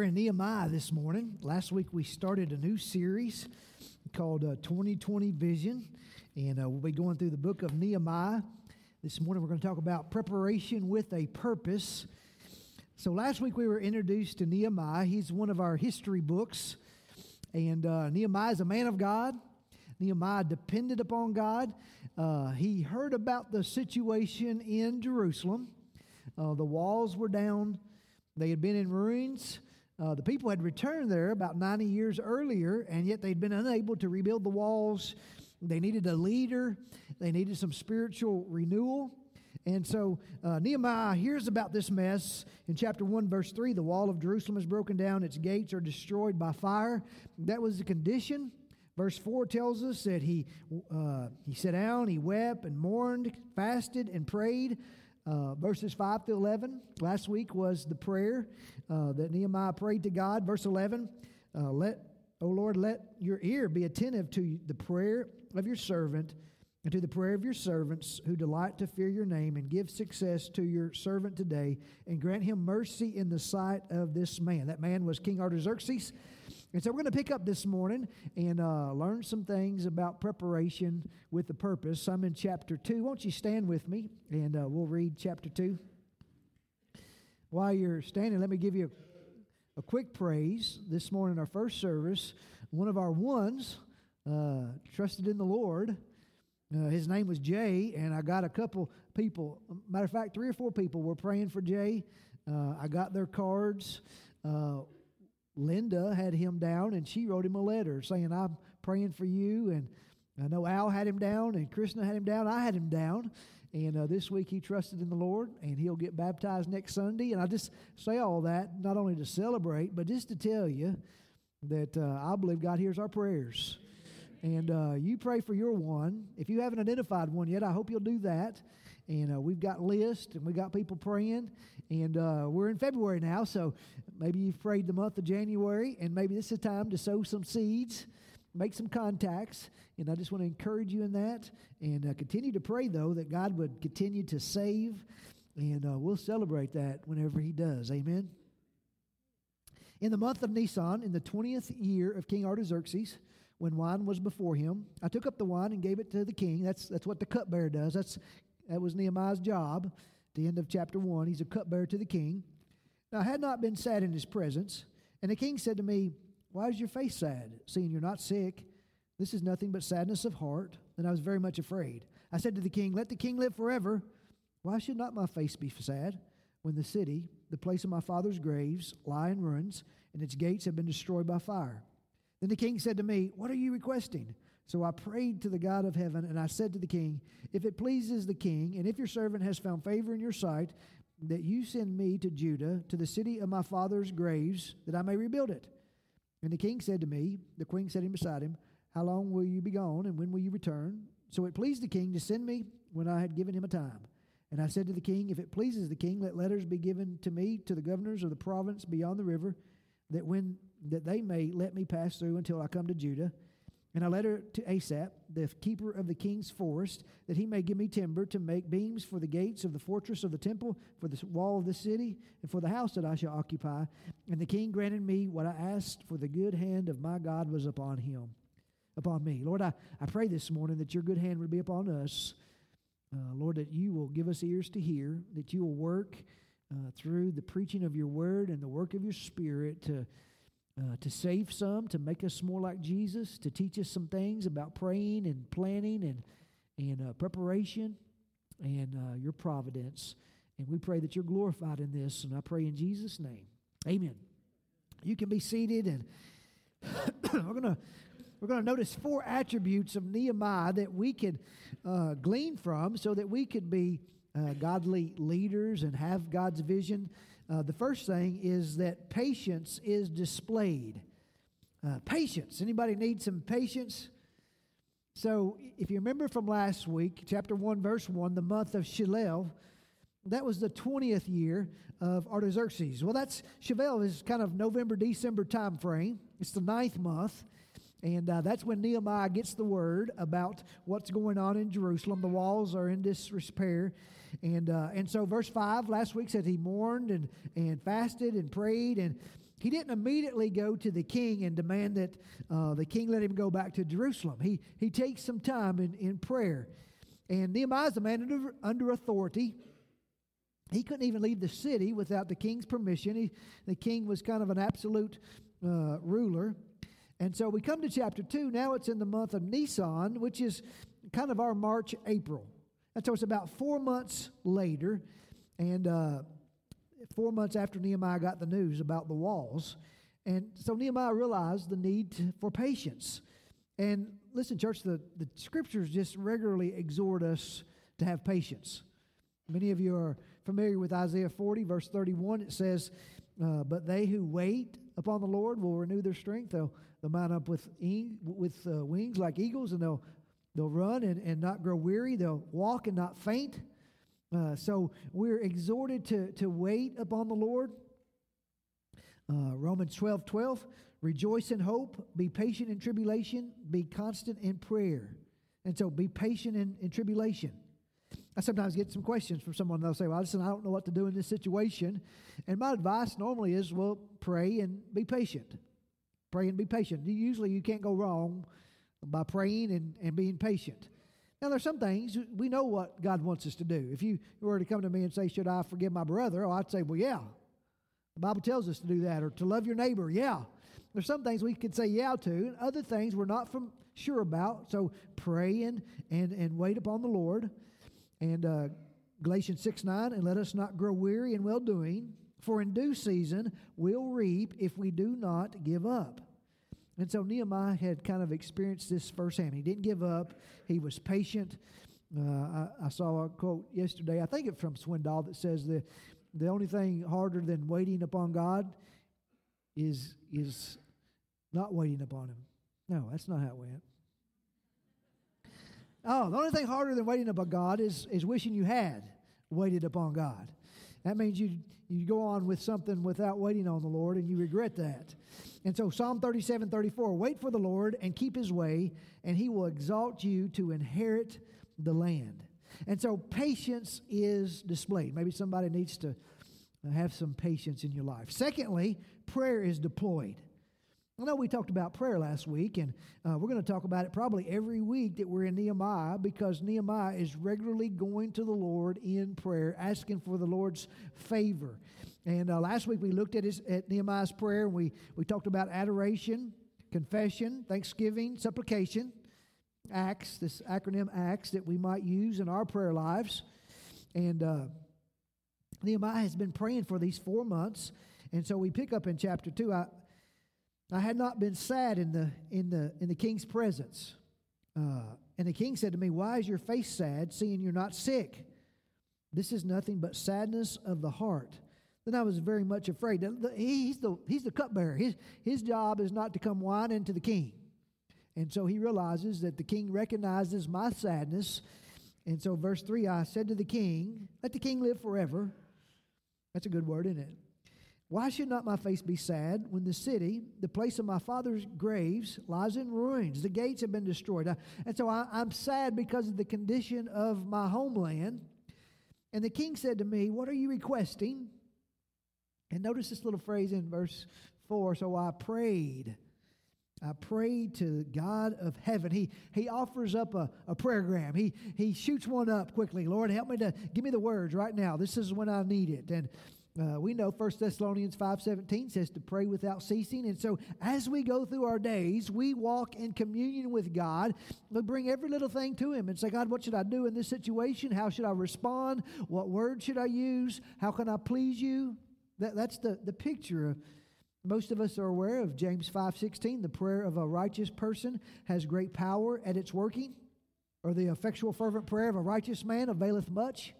We're in Nehemiah this morning. Last week we started a new series called uh, 2020 Vision, and uh, we'll be going through the book of Nehemiah. This morning we're going to talk about preparation with a purpose. So last week we were introduced to Nehemiah. He's one of our history books, and uh, Nehemiah is a man of God. Nehemiah depended upon God. Uh, he heard about the situation in Jerusalem. Uh, the walls were down, they had been in ruins. Uh, the people had returned there about 90 years earlier, and yet they'd been unable to rebuild the walls. They needed a leader, they needed some spiritual renewal. And so uh, Nehemiah hears about this mess in chapter 1, verse 3. The wall of Jerusalem is broken down, its gates are destroyed by fire. That was the condition. Verse 4 tells us that he, uh, he sat down, he wept and mourned, fasted and prayed. Uh, verses 5 to 11 last week was the prayer uh, that Nehemiah prayed to God. Verse 11, uh, let, O Lord, let your ear be attentive to the prayer of your servant and to the prayer of your servants who delight to fear your name, and give success to your servant today, and grant him mercy in the sight of this man. That man was King Artaxerxes. And so we're going to pick up this morning and uh, learn some things about preparation with the purpose. I'm in chapter 2. Won't you stand with me and uh, we'll read chapter 2? While you're standing, let me give you a, a quick praise. This morning, our first service, one of our ones uh, trusted in the Lord. Uh, his name was Jay, and I got a couple people. Matter of fact, three or four people were praying for Jay. Uh, I got their cards. Linda had him down and she wrote him a letter saying, I'm praying for you. And I know Al had him down and Krishna had him down. I had him down. And uh, this week he trusted in the Lord and he'll get baptized next Sunday. And I just say all that not only to celebrate, but just to tell you that uh, I believe God hears our prayers. And uh, you pray for your one. If you haven't identified one yet, I hope you'll do that. And uh, we've got lists and we've got people praying. And uh, we're in February now, so maybe you've prayed the month of January, and maybe this is time to sow some seeds, make some contacts. And I just want to encourage you in that. And uh, continue to pray, though, that God would continue to save. And uh, we'll celebrate that whenever He does. Amen. In the month of Nisan, in the 20th year of King Artaxerxes, when wine was before him, I took up the wine and gave it to the king. That's, that's what the cupbearer does. That's, that was Nehemiah's job. At the end of chapter 1, he's a cupbearer to the king. Now, I had not been sad in his presence, and the king said to me, Why is your face sad, seeing you're not sick? This is nothing but sadness of heart. And I was very much afraid. I said to the king, Let the king live forever. Why should not my face be sad when the city, the place of my father's graves, lie in ruins, and its gates have been destroyed by fire? Then the king said to me, What are you requesting? So I prayed to the God of heaven, and I said to the king, If it pleases the king, and if your servant has found favor in your sight, that you send me to Judah, to the city of my father's graves, that I may rebuild it. And the king said to me, the queen sitting beside him, How long will you be gone, and when will you return? So it pleased the king to send me when I had given him a time. And I said to the king, If it pleases the king, let letters be given to me to the governors of the province beyond the river, that when that they may let me pass through until I come to Judah. And I letter to Asaph, the keeper of the king's forest, that he may give me timber to make beams for the gates of the fortress of the temple, for the wall of the city, and for the house that I shall occupy. And the king granted me what I asked, for the good hand of my God was upon him, upon me. Lord, I, I pray this morning that your good hand would be upon us. Uh, Lord, that you will give us ears to hear, that you will work uh, through the preaching of your word and the work of your spirit to uh, to save some, to make us more like Jesus, to teach us some things about praying and planning and, and uh, preparation and uh, your providence. And we pray that you're glorified in this. And I pray in Jesus' name. Amen. You can be seated, and we're going to. We're going to notice four attributes of Nehemiah that we could uh, glean from so that we could be uh, godly leaders and have God's vision uh, the first thing is that patience is displayed. Uh, patience. Anybody need some patience? So, if you remember from last week, chapter 1, verse 1, the month of Shilel, that was the 20th year of Artaxerxes. Well, that's Shilel is kind of November, December time frame. It's the ninth month. And uh, that's when Nehemiah gets the word about what's going on in Jerusalem. The walls are in disrepair. And, uh, and so, verse 5 last week said he mourned and, and fasted and prayed. And he didn't immediately go to the king and demand that uh, the king let him go back to Jerusalem. He, he takes some time in, in prayer. And Nehemiah's a man under, under authority. He couldn't even leave the city without the king's permission. He, the king was kind of an absolute uh, ruler. And so we come to chapter 2. Now it's in the month of Nisan, which is kind of our March, April. And so it's about four months later, and uh, four months after Nehemiah got the news about the walls. And so Nehemiah realized the need for patience. And listen, church, the, the scriptures just regularly exhort us to have patience. Many of you are familiar with Isaiah 40, verse 31. It says, uh, But they who wait upon the Lord will renew their strength. They'll They'll mount up with, with uh, wings like eagles, and they'll, they'll run and, and not grow weary. They'll walk and not faint. Uh, so we're exhorted to, to wait upon the Lord. Uh, Romans 12 12, rejoice in hope, be patient in tribulation, be constant in prayer. And so be patient in, in tribulation. I sometimes get some questions from someone. They'll say, Well, listen, I don't know what to do in this situation. And my advice normally is, Well, pray and be patient. Pray and be patient. Usually you can't go wrong by praying and, and being patient. Now, there's some things we know what God wants us to do. If you were to come to me and say, Should I forgive my brother? Oh, I'd say, Well, yeah. The Bible tells us to do that, or to love your neighbor. Yeah. There's some things we could say yeah to, and other things we're not from sure about. So pray and, and, and wait upon the Lord. And uh, Galatians 6 9, and let us not grow weary in well doing, for in due season we'll reap if we do not give up. And so Nehemiah had kind of experienced this firsthand. He didn't give up, he was patient. Uh, I, I, saw a quote yesterday, I think it's from Swindoll, that says the, the only thing harder than waiting upon God is, is not waiting upon Him. No, that's not how it went. Oh, the only thing harder than waiting upon God is, is wishing you had waited upon God. That means you, you go on with something without waiting on the Lord and you regret that. And so, Psalm 37 34 wait for the Lord and keep his way, and he will exalt you to inherit the land. And so, patience is displayed. Maybe somebody needs to have some patience in your life. Secondly, prayer is deployed. I know we talked about prayer last week, and uh, we're going to talk about it probably every week that we're in Nehemiah because Nehemiah is regularly going to the Lord in prayer, asking for the Lord's favor. And uh, last week we looked at, his, at Nehemiah's prayer, and we, we talked about adoration, confession, thanksgiving, supplication, acts, this acronym acts that we might use in our prayer lives. And uh, Nehemiah has been praying for these four months. And so we pick up in chapter 2. I, I had not been sad in the, in the, in the king's presence. Uh, and the king said to me, Why is your face sad, seeing you're not sick? This is nothing but sadness of the heart. Then I was very much afraid. He's the, he's the cupbearer. His, his job is not to come whining to the king. And so he realizes that the king recognizes my sadness. And so, verse 3 I said to the king, Let the king live forever. That's a good word, isn't it? Why should not my face be sad when the city, the place of my father's graves, lies in ruins? The gates have been destroyed. And so I, am sad because of the condition of my homeland. And the king said to me, What are you requesting? And notice this little phrase in verse 4 So I prayed. I prayed to God of heaven. He, he offers up a, a prayergram. He, he shoots one up quickly. Lord, help me to give me the words right now. This is when I need it. And uh, we know 1 Thessalonians 5.17 says to pray without ceasing. And so as we go through our days, we walk in communion with God. We bring every little thing to Him and say, God, what should I do in this situation? How should I respond? What word should I use? How can I please you? That, that's the, the picture of most of us are aware of James 5:16, the prayer of a righteous person has great power at its working, or the effectual fervent prayer of a righteous man availeth much.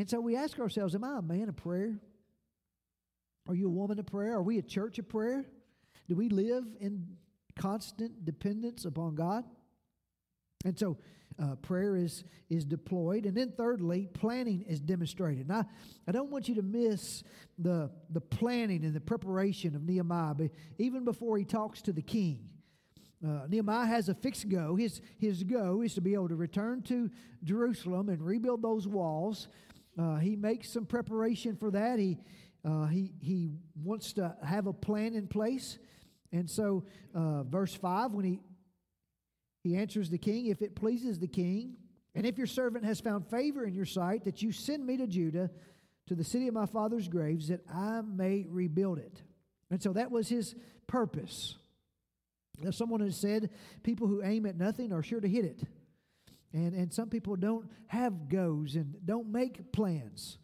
And so we ask ourselves, Am I a man of prayer? Are you a woman of prayer? Are we a church of prayer? Do we live in constant dependence upon God? And so uh, prayer is, is deployed. And then, thirdly, planning is demonstrated. Now, I don't want you to miss the, the planning and the preparation of Nehemiah, but even before he talks to the king. Uh, Nehemiah has a fixed go. His, his go is to be able to return to Jerusalem and rebuild those walls. Uh, he makes some preparation for that. He, uh, he, he wants to have a plan in place. And so, uh, verse 5, when he, he answers the king, if it pleases the king, and if your servant has found favor in your sight, that you send me to Judah, to the city of my father's graves, that I may rebuild it. And so that was his purpose. Now, someone has said people who aim at nothing are sure to hit it. And, and some people don't have goes and don't make plans.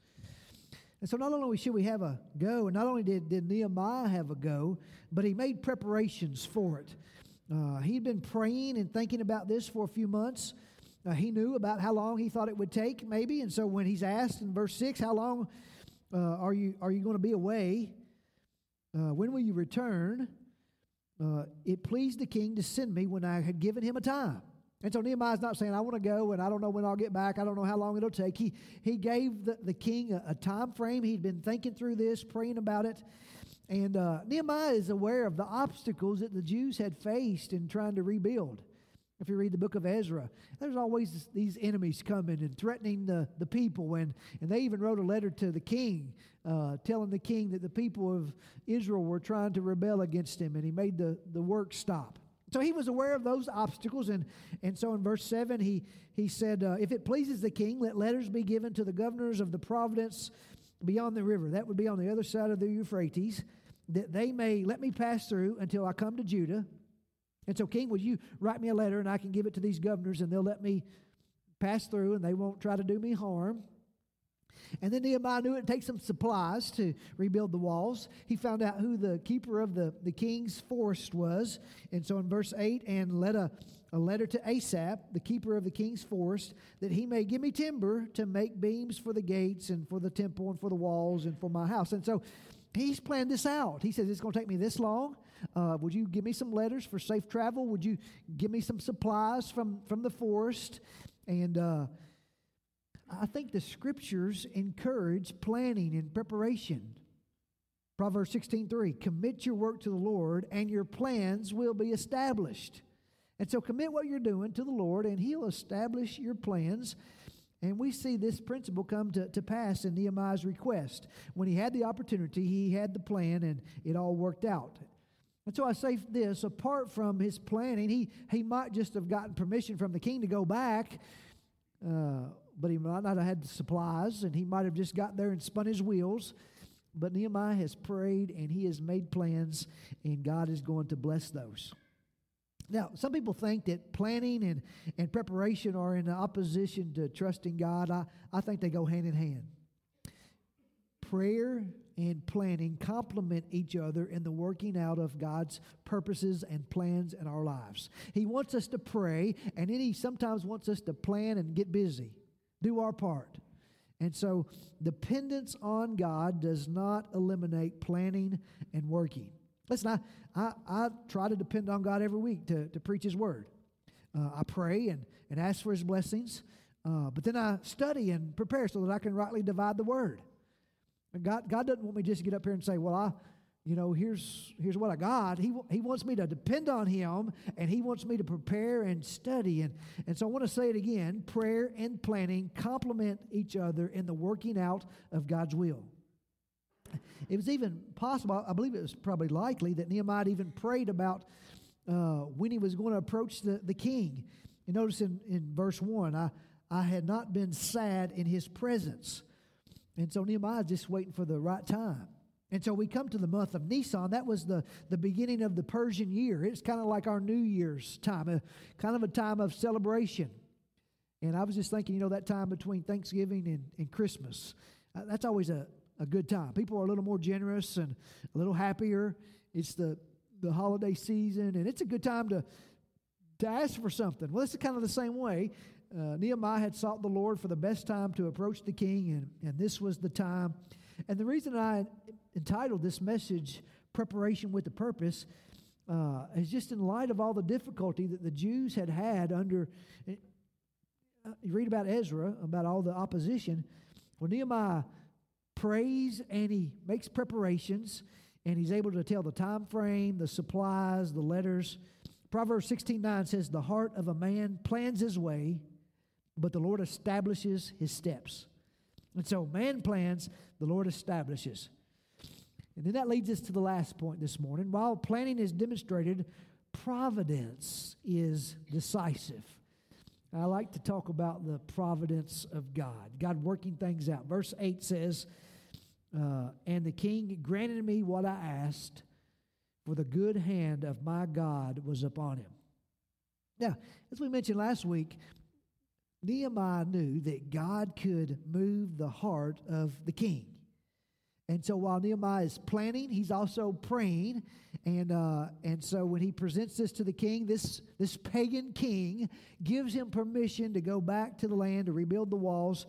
And so not only should we have a go, and not only did, did Nehemiah have a go, but he made preparations for it. Uh, he'd been praying and thinking about this for a few months. Uh, he knew about how long he thought it would take, maybe. And so when he's asked in verse 6, how long uh, are you, are you going to be away? Uh, when will you return? uh, it pleased the king to send me when I had given him a time. And so Nehemiah's not saying, I want to go and I don't know when I'll get back. I don't know how long it'll take. He, he gave the, the king a, a time frame. He'd been thinking through this, praying about it. And uh, Nehemiah is aware of the obstacles that the Jews had faced in trying to rebuild. If you read the book of Ezra, there's always these enemies coming and threatening the, the people. And, and they even wrote a letter to the king, uh, telling the king that the people of Israel were trying to rebel against him, and he made the, the work stop. So he was aware of those obstacles. And, and so in verse 7, he, he said, uh, If it pleases the king, let letters be given to the governors of the province beyond the river. That would be on the other side of the Euphrates, that they may let me pass through until I come to Judah and so, King, would you write me a letter and I can give it to these governors and they'll let me pass through and they won't try to do me harm? And then Nehemiah knew it'd take some supplies to rebuild the walls. He found out who the keeper of the, the king's forest was. And so in verse 8, and let a, a letter to Asaph, the keeper of the king's forest, that he may give me timber to make beams for the gates and for the temple and for the walls and for my house. And so he's planned this out. He says, It's going to take me this long. Uh, would you give me some letters for safe travel? Would you give me some supplies from, from the forest? And uh, I think the scriptures encourage planning and preparation. Proverbs 16:3 Commit your work to the Lord and your plans will be established. And so commit what you're doing to the Lord and he'll establish your plans. And we see this principle come to, to pass in Nehemiah's request. When he had the opportunity, he had the plan and it all worked out. And so I say this apart from his planning, he, he might just have gotten permission from the king to go back, uh, but he might not have had the supplies, and he might have just got there and spun his wheels. But Nehemiah has prayed and he has made plans, and God is going to bless those. Now, some people think that planning and, and preparation are in opposition to trusting God. I, I think they go hand in hand. Prayer and planning complement each other in the working out of God's purposes and plans in our lives. He wants us to pray, and then He sometimes wants us to plan and get busy, do our part. And so, dependence on God does not eliminate planning and working. Listen, I, I, I try to depend on God every week to, to preach His Word. Uh, I pray and, and ask for His blessings, uh, but then I study and prepare so that I can rightly divide the Word. God, God doesn't want me just to get up here and say, well, I, you know, here's, here's what I got. He, he wants me to depend on Him, and He wants me to prepare and study. And, and so I want to say it again prayer and planning complement each other in the working out of God's will. It was even possible, I believe it was probably likely, that Nehemiah even prayed about uh, when he was going to approach the, the king. You notice in, in verse 1, I, I had not been sad in his presence. And so Nehemiah just waiting for the right time. And so we come to the month of Nisan. That was the, the beginning of the Persian year. It's kind of like our New Year's time, a, kind of a time of celebration. And I was just thinking, you know, that time between Thanksgiving and, and Christmas, uh, that's always a, a good time. People are a little more generous and a little happier. It's the, the holiday season, and it's a good time to, to ask for something. Well, this is kind of the same way uh, Nehemiah had sought the Lord for the best time to approach the king, and, and this was the time. And the reason I entitled this message, Preparation with a Purpose, uh, is just in light of all the difficulty that the Jews had had under. Uh, you read about Ezra, about all the opposition. Well, Nehemiah prays and he makes preparations, and he's able to tell the time frame, the supplies, the letters Proverbs 16 9 says, The heart of a man plans his way, but the Lord establishes his steps. And so, man plans, the Lord establishes. And then that leads us to the last point this morning. While planning is demonstrated, providence is decisive. I like to talk about the providence of God, God working things out. Verse 8 says, uh, And the king granted me what I asked, for the good hand of my God was upon him. Now, as we mentioned last week, Nehemiah knew that God could move the heart of the king. And so while Nehemiah is planning, he's also praying. And, uh, and so when he presents this to the king, this, this pagan king gives him permission to go back to the land to rebuild the walls.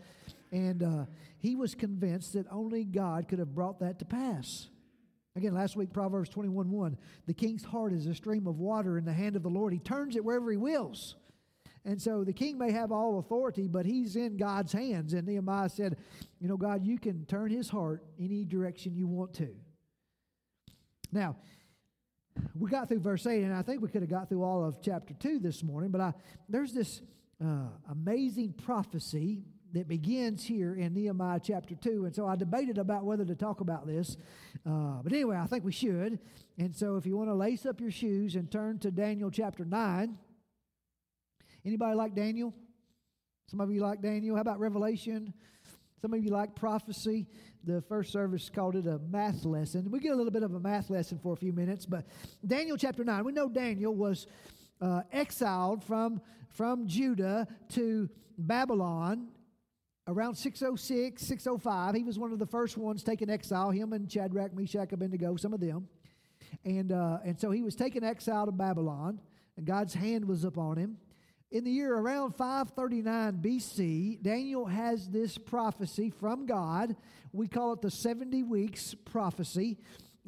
And uh, he was convinced that only God could have brought that to pass. Again, last week, Proverbs 21 1. The king's heart is a stream of water in the hand of the Lord. He turns it wherever he wills. And so the king may have all authority, but he's in God's hands. And Nehemiah said, You know, God, you can turn his heart any direction you want to. Now, we got through verse 8, and I think we could have got through all of chapter 2 this morning, but I, there's this uh, amazing prophecy that begins here in Nehemiah chapter 2. And so I debated about whether to talk about this. Uh, but anyway, I think we should. And so if you want to lace up your shoes and turn to Daniel chapter 9, Anybody like Daniel? Some of you like Daniel. How about Revelation? Some of you like prophecy. The first service called it a math lesson. We get a little bit of a math lesson for a few minutes, but Daniel chapter 9, we know Daniel was uh, exiled from, from Judah to Babylon around 606, 605. He was one of the first ones taken exile, him and Shadrach, Meshach, Abednego, some of them. And, uh, and so he was taken exile to Babylon, and God's hand was upon him. In the year around 539 BC, Daniel has this prophecy from God. We call it the 70 weeks prophecy.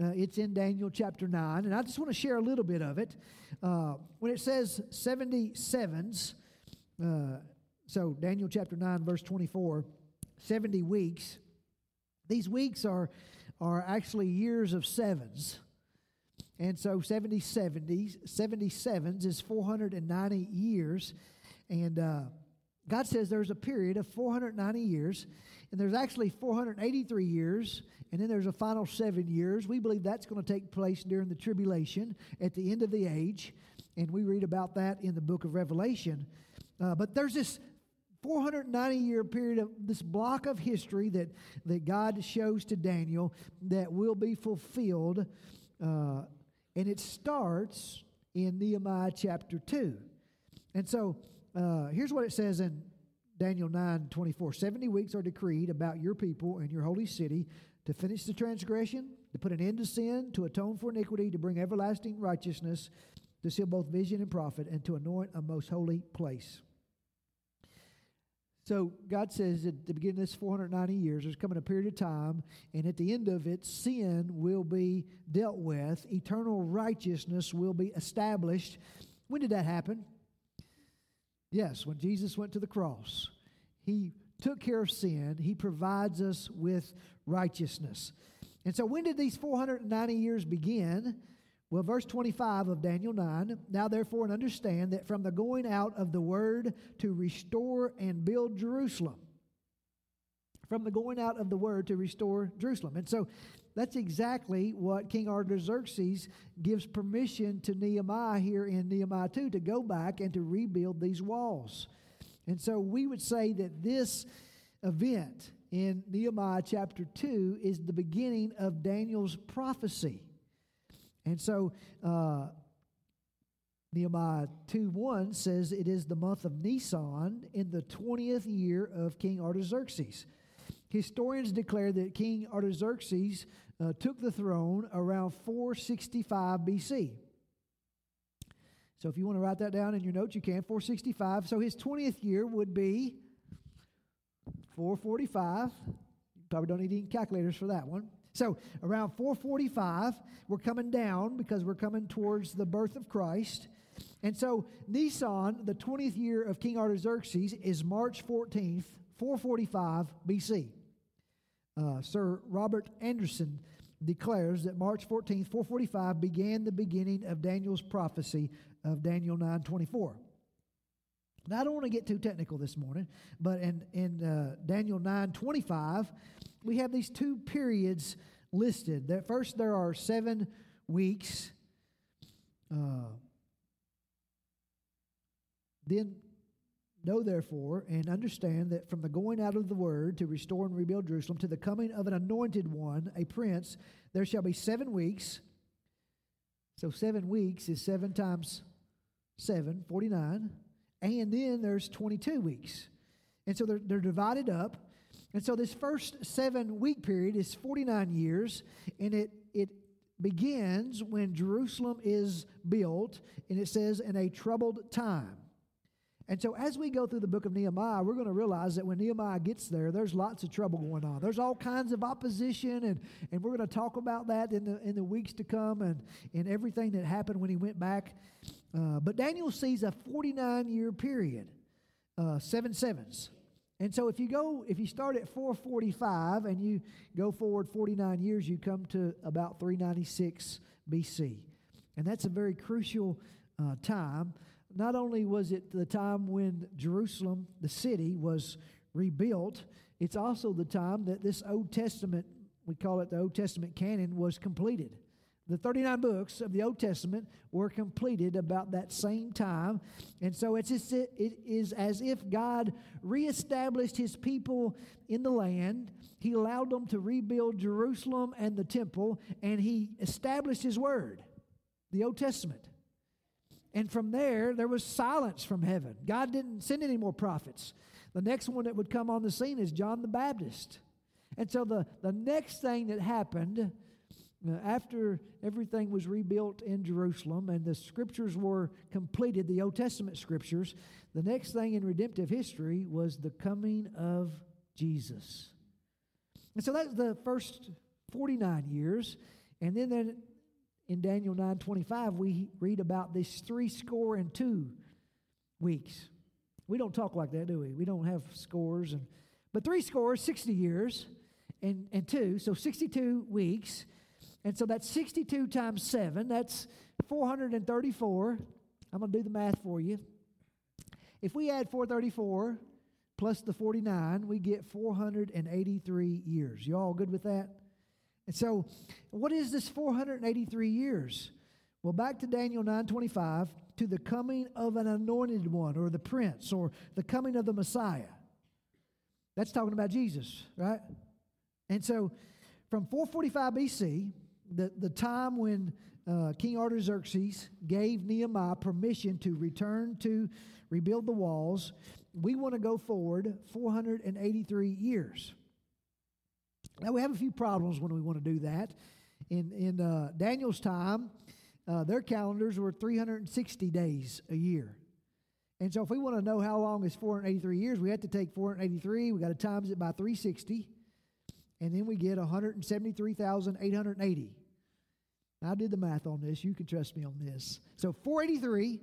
Uh, it's in Daniel chapter 9, and I just want to share a little bit of it. Uh, when it says 77s, uh, so Daniel chapter 9, verse 24, 70 weeks, these weeks are, are actually years of sevens. And so 70 70s, 77s is 490 years. And uh, God says there's a period of 490 years, and there's actually 483 years, and then there's a final seven years. We believe that's going to take place during the tribulation at the end of the age, and we read about that in the book of Revelation. Uh, but there's this 490 year period of this block of history that, that God shows to Daniel that will be fulfilled uh, and it starts in Nehemiah chapter 2. And so uh, here's what it says in Daniel 9 24. 70 weeks are decreed about your people and your holy city to finish the transgression, to put an end to sin, to atone for iniquity, to bring everlasting righteousness, to seal both vision and prophet, and to anoint a most holy place. So God says at the beginning of this 490 years, there's coming a period of time, and at the end of it, sin will be dealt with, eternal righteousness will be established. When did that happen? Yes, when Jesus went to the cross. He took care of sin, He provides us with righteousness. And so, when did these 490 years begin? Well, verse 25 of Daniel 9 Now therefore, and understand that from the going out of the word to restore and build Jerusalem, from the going out of the word to restore Jerusalem. And so that's exactly what King Artaxerxes gives permission to Nehemiah here in Nehemiah 2 to go back and to rebuild these walls. And so we would say that this event in Nehemiah chapter 2 is the beginning of Daniel's prophecy. And so uh, Nehemiah 2 1 says it is the month of Nisan in the 20th year of King Artaxerxes. Historians declare that King Artaxerxes uh, took the throne around 465 BC. So if you want to write that down in your notes, you can. 465. So his 20th year would be 445. You probably don't need any calculators for that one. So around 445, we're coming down because we're coming towards the birth of Christ. And so Nisan, the 20th year of King Artaxerxes, is March 14th, 445 BC. Uh, Sir Robert Anderson declares that March 14th, 445 began the beginning of Daniel's prophecy of Daniel 9:24. Now I don't want to get too technical this morning, but in in uh, Daniel 9:25, we have these two periods listed. That first there are seven weeks. Uh, then Know therefore and understand that from the going out of the word to restore and rebuild Jerusalem to the coming of an anointed one, a prince, there shall be seven weeks. So seven weeks is seven times seven, 49. And then there's 22 weeks. And so they're, they're divided up. And so this first seven week period is 49 years, and it, it begins when Jerusalem is built, and it says, in a troubled time. And so, as we go through the book of Nehemiah, we're going to realize that when Nehemiah gets there, there's lots of trouble going on. There's all kinds of opposition, and, and we're going to talk about that in the, in the weeks to come and, and everything that happened when he went back. Uh, but Daniel sees a 49 year period, uh, seven sevens. And so, if you go, if you start at 445 and you go forward 49 years, you come to about 396 BC. And that's a very crucial uh, time not only was it the time when Jerusalem, the city, was rebuilt, it's also the time that this Old Testament, we call it the Old Testament canon, was completed. The 39 books of the Old Testament were completed about that same time. And so it's just, it is as if God reestablished his people in the land. He allowed them to rebuild Jerusalem and the temple, and he established his word, the Old Testament. And from there, there was silence from heaven. God didn't send any more prophets. The next one that would come on the scene is John the Baptist. And so the, the next thing that happened Uh, after everything was rebuilt in Jerusalem and the scriptures were completed, the Old Testament scriptures, the next thing in redemptive history was the coming of Jesus. And so that's the first 49 years. And then, then in Daniel 9:25 we read about this three score and two weeks. We don't talk like that, do we? We don't have scores and but three scores, 60 years and and two, so 62 weeks. And so that's 62 times 7, that's 434. I'm going to do the math for you. If we add 434 plus the 49, we get 483 years. You all good with that? And so, what is this 483 years? Well, back to Daniel 9:25, to the coming of an anointed one or the prince or the coming of the Messiah. That's talking about Jesus, right? And so, from 445 BC, the, the time when uh, King Artaxerxes gave Nehemiah permission to return to rebuild the walls, we want to go forward 483 years. Now, we have a few problems when we want to do that. In, in uh, Daniel's time, uh, their calendars were 360 days a year. And so, if we want to know how long is 483 years, we have to take 483, we got to times it by 360, and then we get 173,880. I did the math on this. You can trust me on this. So, 483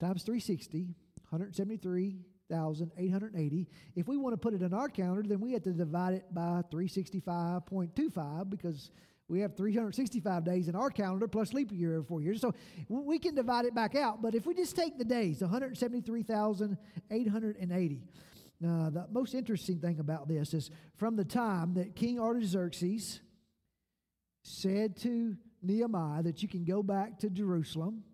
times 360, 173 1,880. If we want to put it in our calendar, then we have to divide it by 365.25 because we have 365 days in our calendar plus leap year every four years. So we can divide it back out. But if we just take the days, 173,880. Uh, the most interesting thing about this is from the time that King Artaxerxes said to Nehemiah that you can go back to Jerusalem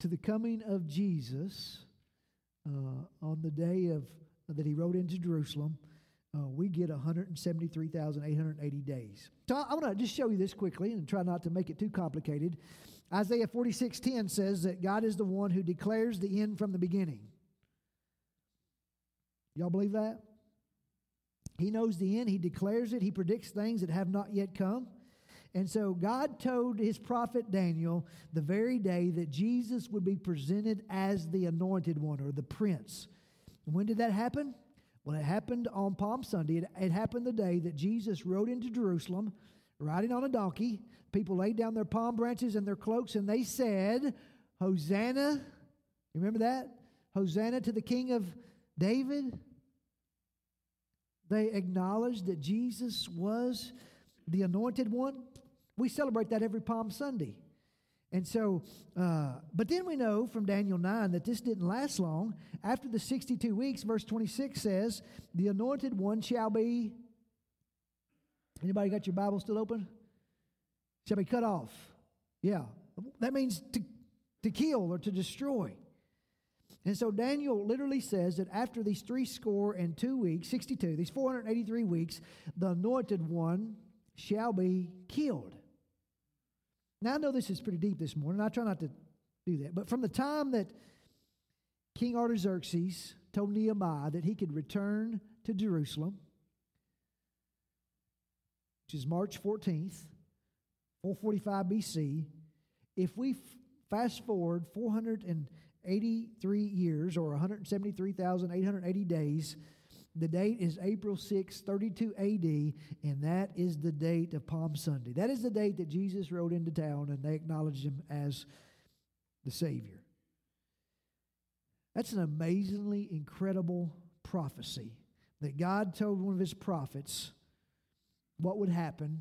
to the coming of Jesus uh, on the day of that he rode into Jerusalem, uh, we get 173,880 days. So I, want to just show you this quickly and try not to make it too complicated. Isaiah 46:10 says that God is the one who declares the end from the beginning. Y'all believe that? He knows the end, he declares it, he predicts things that have not yet come. And so God told his prophet Daniel the very day that Jesus would be presented as the anointed one or the prince. When did that happen? Well, it happened on Palm Sunday. It, it happened the day that Jesus rode into Jerusalem riding on a donkey. People laid down their palm branches and their cloaks and they said, Hosanna. You remember that? Hosanna to the King of David. They acknowledged that Jesus was the anointed one. We celebrate that every Palm Sunday. And so, uh, but then we know from Daniel 9 that this didn't last long. After the 62 weeks, verse 26 says, The anointed one shall be. Anybody got your Bible still open? Shall be cut off. Yeah. That means to, to kill or to destroy. And so Daniel literally says that after these three score and two weeks, 62, these 483 weeks, the anointed one shall be killed. Now, I know this is pretty deep this morning. I try not to do that. But from the time that King Artaxerxes told Nehemiah that he could return to Jerusalem, which is March 14th, 445 BC, if we f- fast forward 483 years or 173,880 days, the date is April 6, 32 AD, and that is the date of Palm Sunday. That is the date that Jesus rode into town and they acknowledged him as the Savior. That's an amazingly incredible prophecy that God told one of his prophets what would happen.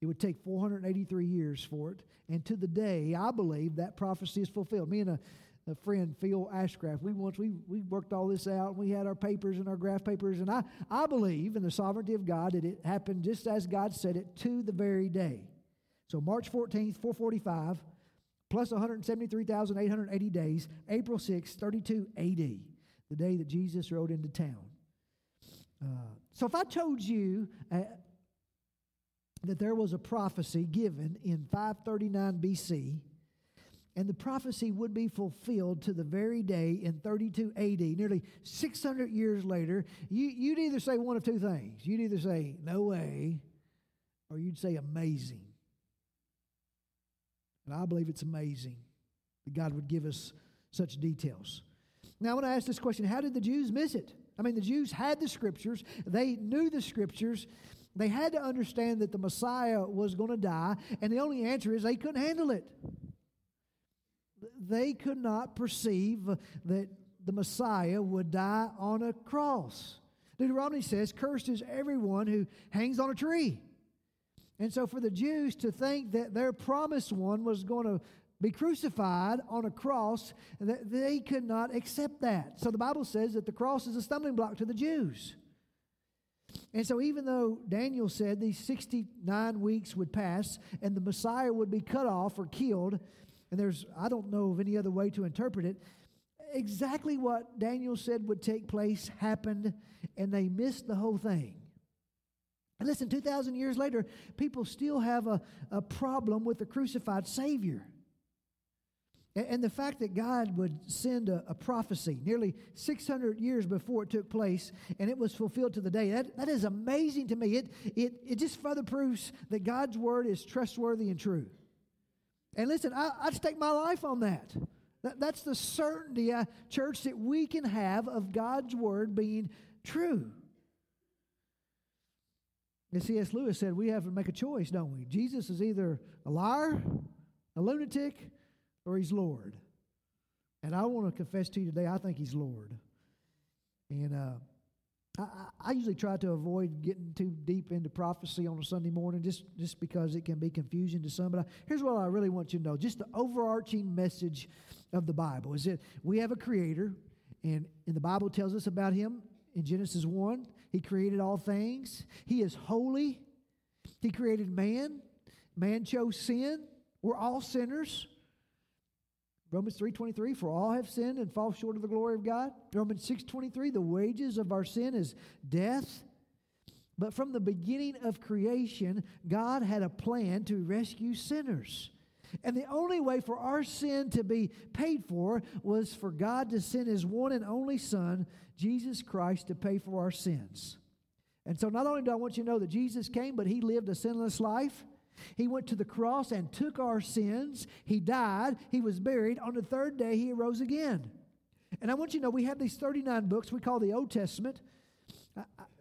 It would take 483 years for it. And to the day, I believe that prophecy is fulfilled. Me and a a friend Phil Ashcraft. We once we we worked all this out. And We had our papers and our graph papers, and I I believe in the sovereignty of God that it happened just as God said it to the very day. So March 14th, 445, plus 173,880 days, April 6th, 32 AD, the day that Jesus rode into town. Uh, so if I told you uh, that there was a prophecy given in 539 BC and the prophecy would be fulfilled to the very day in 32 AD, nearly 600 years later. You, you'd either say one of two things. You'd either say, no way, or you'd say, amazing. And I believe it's amazing that God would give us such details. Now, when I want to ask this question How did the Jews miss it? I mean, the Jews had the scriptures, they knew the scriptures. They had to understand that the Messiah was going to die, and the only answer is they couldn't handle it they could not perceive that the Messiah would die on a cross. Deuteronomy says, Cursed is everyone who hangs on a tree. And so, for the Jews to think that their promised one was going to be crucified on a cross, they could not accept that. So, the Bible says that the cross is a stumbling block to the Jews. And so, even though Daniel said these 69 weeks would pass and the Messiah would be cut off or killed, and there's, I don't know of any other way to interpret it. Exactly what Daniel said would take place happened, and they missed the whole thing. And listen, 2,000 years later, people still have a, a problem with the crucified Savior. And, and the fact that God would send a, a, prophecy nearly 600 years before it took place and it was fulfilled to the day, that, that is amazing to me. It, it, it just further proves that God's word is trustworthy and true. And listen, I, I stake my life on that. that that's the certainty, uh, church, that we can have of God's word being true. As C.S. Lewis said, we have to make a choice, don't we? Jesus is either a liar, a lunatic, or he's Lord. And I want to confess to you today, I think he's Lord. And uh, I, I, usually try to avoid getting too deep into prophecy on a Sunday morning just, just because it can be confusing to some. But I, here's what I really want you to know just the overarching message of the Bible is that we have a creator, and, and the Bible tells us about him in Genesis 1. He created all things, he is holy, he created man. Man chose sin. We're all sinners. Romans 3:23 for all have sinned and fall short of the glory of God. Romans 6:23 the wages of our sin is death. But from the beginning of creation, God had a plan to rescue sinners. And the only way for our sin to be paid for was for God to send his one and only son, Jesus Christ, to pay for our sins. And so not only do I want you to know that Jesus came, but he lived a sinless life. He went to the cross and took our sins. He died. He was buried. On the third day, he arose again. And I want you to know we have these 39 books we call the Old Testament.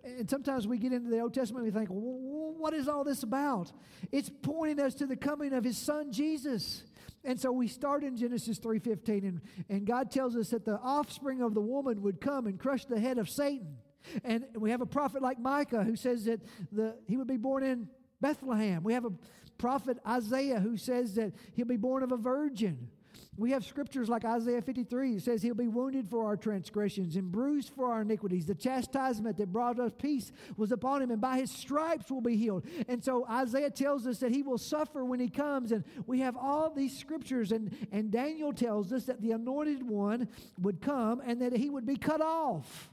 And sometimes we get into the Old Testament and we think, what is all this about? It's pointing us to the coming of his son Jesus. And so we start in Genesis 3:15 and, and God tells us that the offspring of the woman would come and crush the head of Satan. And we have a prophet like Micah who says that the, he would be born in Bethlehem. We have a prophet Isaiah who says that he'll be born of a virgin. We have scriptures like Isaiah 53. It says, He'll be wounded for our transgressions and bruised for our iniquities. The chastisement that brought us peace was upon him, and by his stripes we'll be healed. And so Isaiah tells us that he will suffer when he comes. And we have all these scriptures, and, and Daniel tells us that the anointed one would come and that he would be cut off.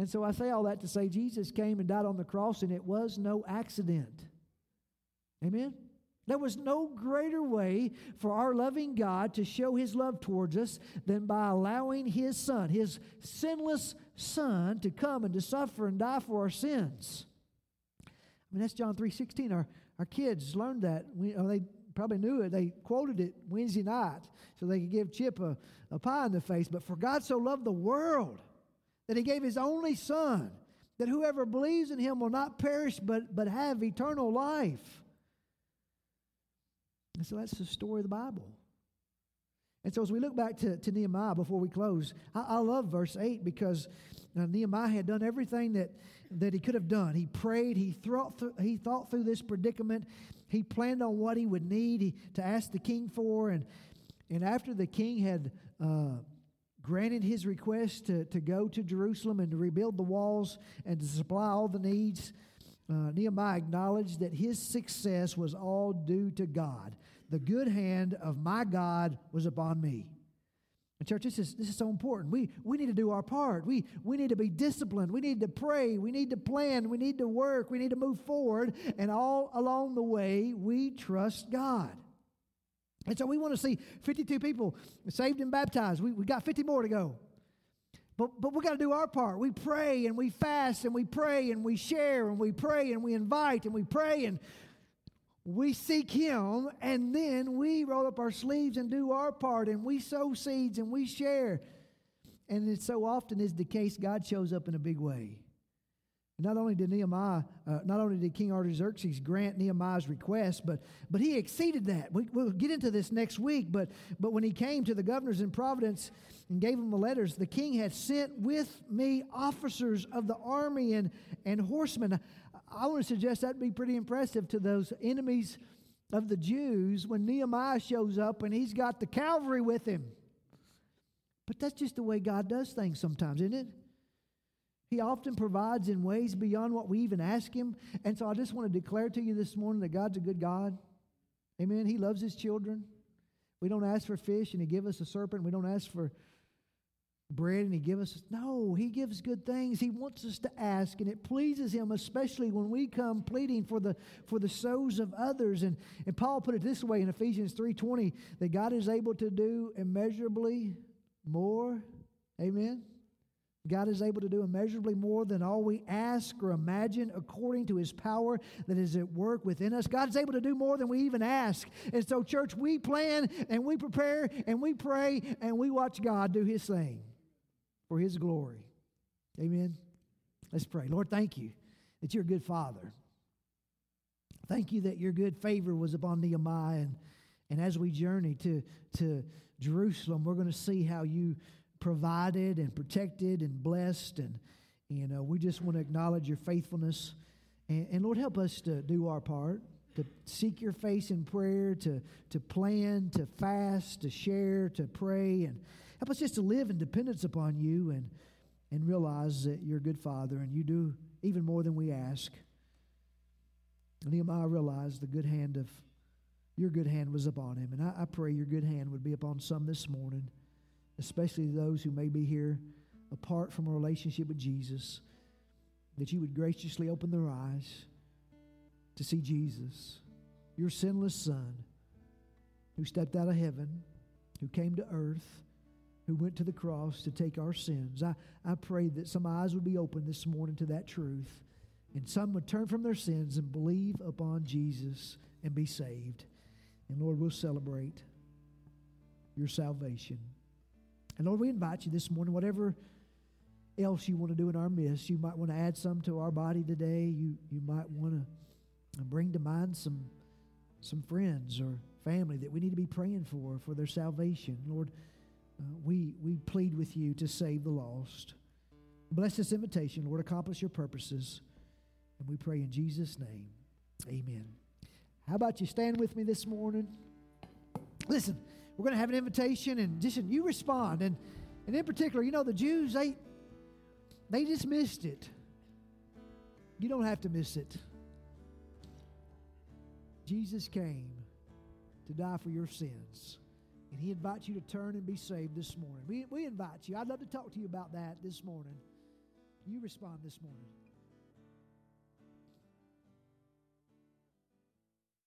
And so I say all that to say Jesus came and died on the cross, and it was no accident. Amen? There was no greater way for our loving God to show his love towards us than by allowing his son, his sinless son, to come and to suffer and die for our sins. I mean, that's John 3.16. Our, our kids learned that. We, oh, they probably knew it. They quoted it Wednesday night so they could give Chip a, a pie in the face. But for God so loved the world that he gave his only son, that whoever believes in him will not perish but, but have eternal life. And so that's the story of the Bible. And so as we look back to, to Nehemiah before we close, I, I love verse 8 because uh, Nehemiah had done everything that, that he could have done. He prayed, he thought, through, he thought through this predicament, he planned on what he would need he, to ask the king for. And, and after the king had uh, granted his request to, to go to Jerusalem and to rebuild the walls and to supply all the needs, uh, Nehemiah acknowledged that his success was all due to God. The good hand of my God was upon me. And church, this is, this is so important. We, we need to do our part. We, we need to be disciplined. We need to pray. We need to plan. We need to work. We need to move forward. And all along the way, we trust God. And so we want to see 52 people saved and baptized. We, we got 50 more to go. But, but we got to do our part. We pray and we fast and we pray and we share and we pray and we invite and we pray and we seek Him and then we roll up our sleeves and do our part and we sow seeds and we share. And it so often is the case, God shows up in a big way. Not only did Nehemiah, uh, not only did King Artaxerxes grant Nehemiah's request, but but he exceeded that. We, will get into this next week. But but when he came to the governors in province and gave them the letters, the king had sent with me officers of the army and and horsemen. I want to suggest that'd be pretty impressive to those enemies of the Jews when Nehemiah shows up and he's got the cavalry with him. But that's just the way God does things sometimes, isn't it? He often provides in ways beyond what we even ask Him. And so I just want to declare to you this morning that God's a good God. Amen. He loves His children. We don't ask for fish and He give us a serpent. We don't ask for bread and He give us. No, He gives good things. He wants us to ask, and it pleases Him, especially when we come pleading for the for the souls of others. And, and Paul put it this way in Ephesians 3:20 that God is able to do immeasurably more. Amen God is able to do immeasurably more than all we ask or imagine according to his power that is at work within us. God is able to do more than we even ask. And so, church, we plan and we prepare and we pray and we watch God do his thing for his glory. Amen. Let's pray. Lord, thank you that you're a good father. Thank you that your good favor was upon Nehemiah. And, and as we journey to, to Jerusalem, we're going to see how you provided and protected and blessed. And, you know, we just want to acknowledge your faithfulness. And, and Lord, help us to do our part, to seek your face in prayer, to, to plan, to fast, to share, to pray. And help us just to live in dependence upon you and, and realize that you're a good Father and you do even more than we ask. Nehemiah realized the good hand of your good hand was upon him. And I, I pray your good hand would be upon some this morning especially those who may be here apart from a relationship with Jesus, that you would graciously open their eyes to see Jesus, your sinless Son, who stepped out of heaven, who came to earth, who went to the cross to take our sins. I, I pray that some eyes would be opened this morning to that truth, and some would turn from their sins and believe upon Jesus and be saved. And Lord, we'll celebrate your salvation. And Lord, we invite you this morning, whatever else you want to do in our midst, you might want to add some to our body today. You, you might want to bring to mind some, some friends or family that we need to be praying for, for their salvation. Lord, uh, we, we plead with you to save the lost. Bless this invitation, Lord. Accomplish your purposes. And we pray in Jesus' name. Amen. How about you stand with me this morning? Listen, we're going to have an invitation, and just you respond. And, and in particular, you know, the Jews, they, they just missed it. You don't have to miss it. Jesus came to die for your sins. And he invites you to turn and be saved this morning. We, we invite you. I'd love to talk to you about that this morning. You respond this morning.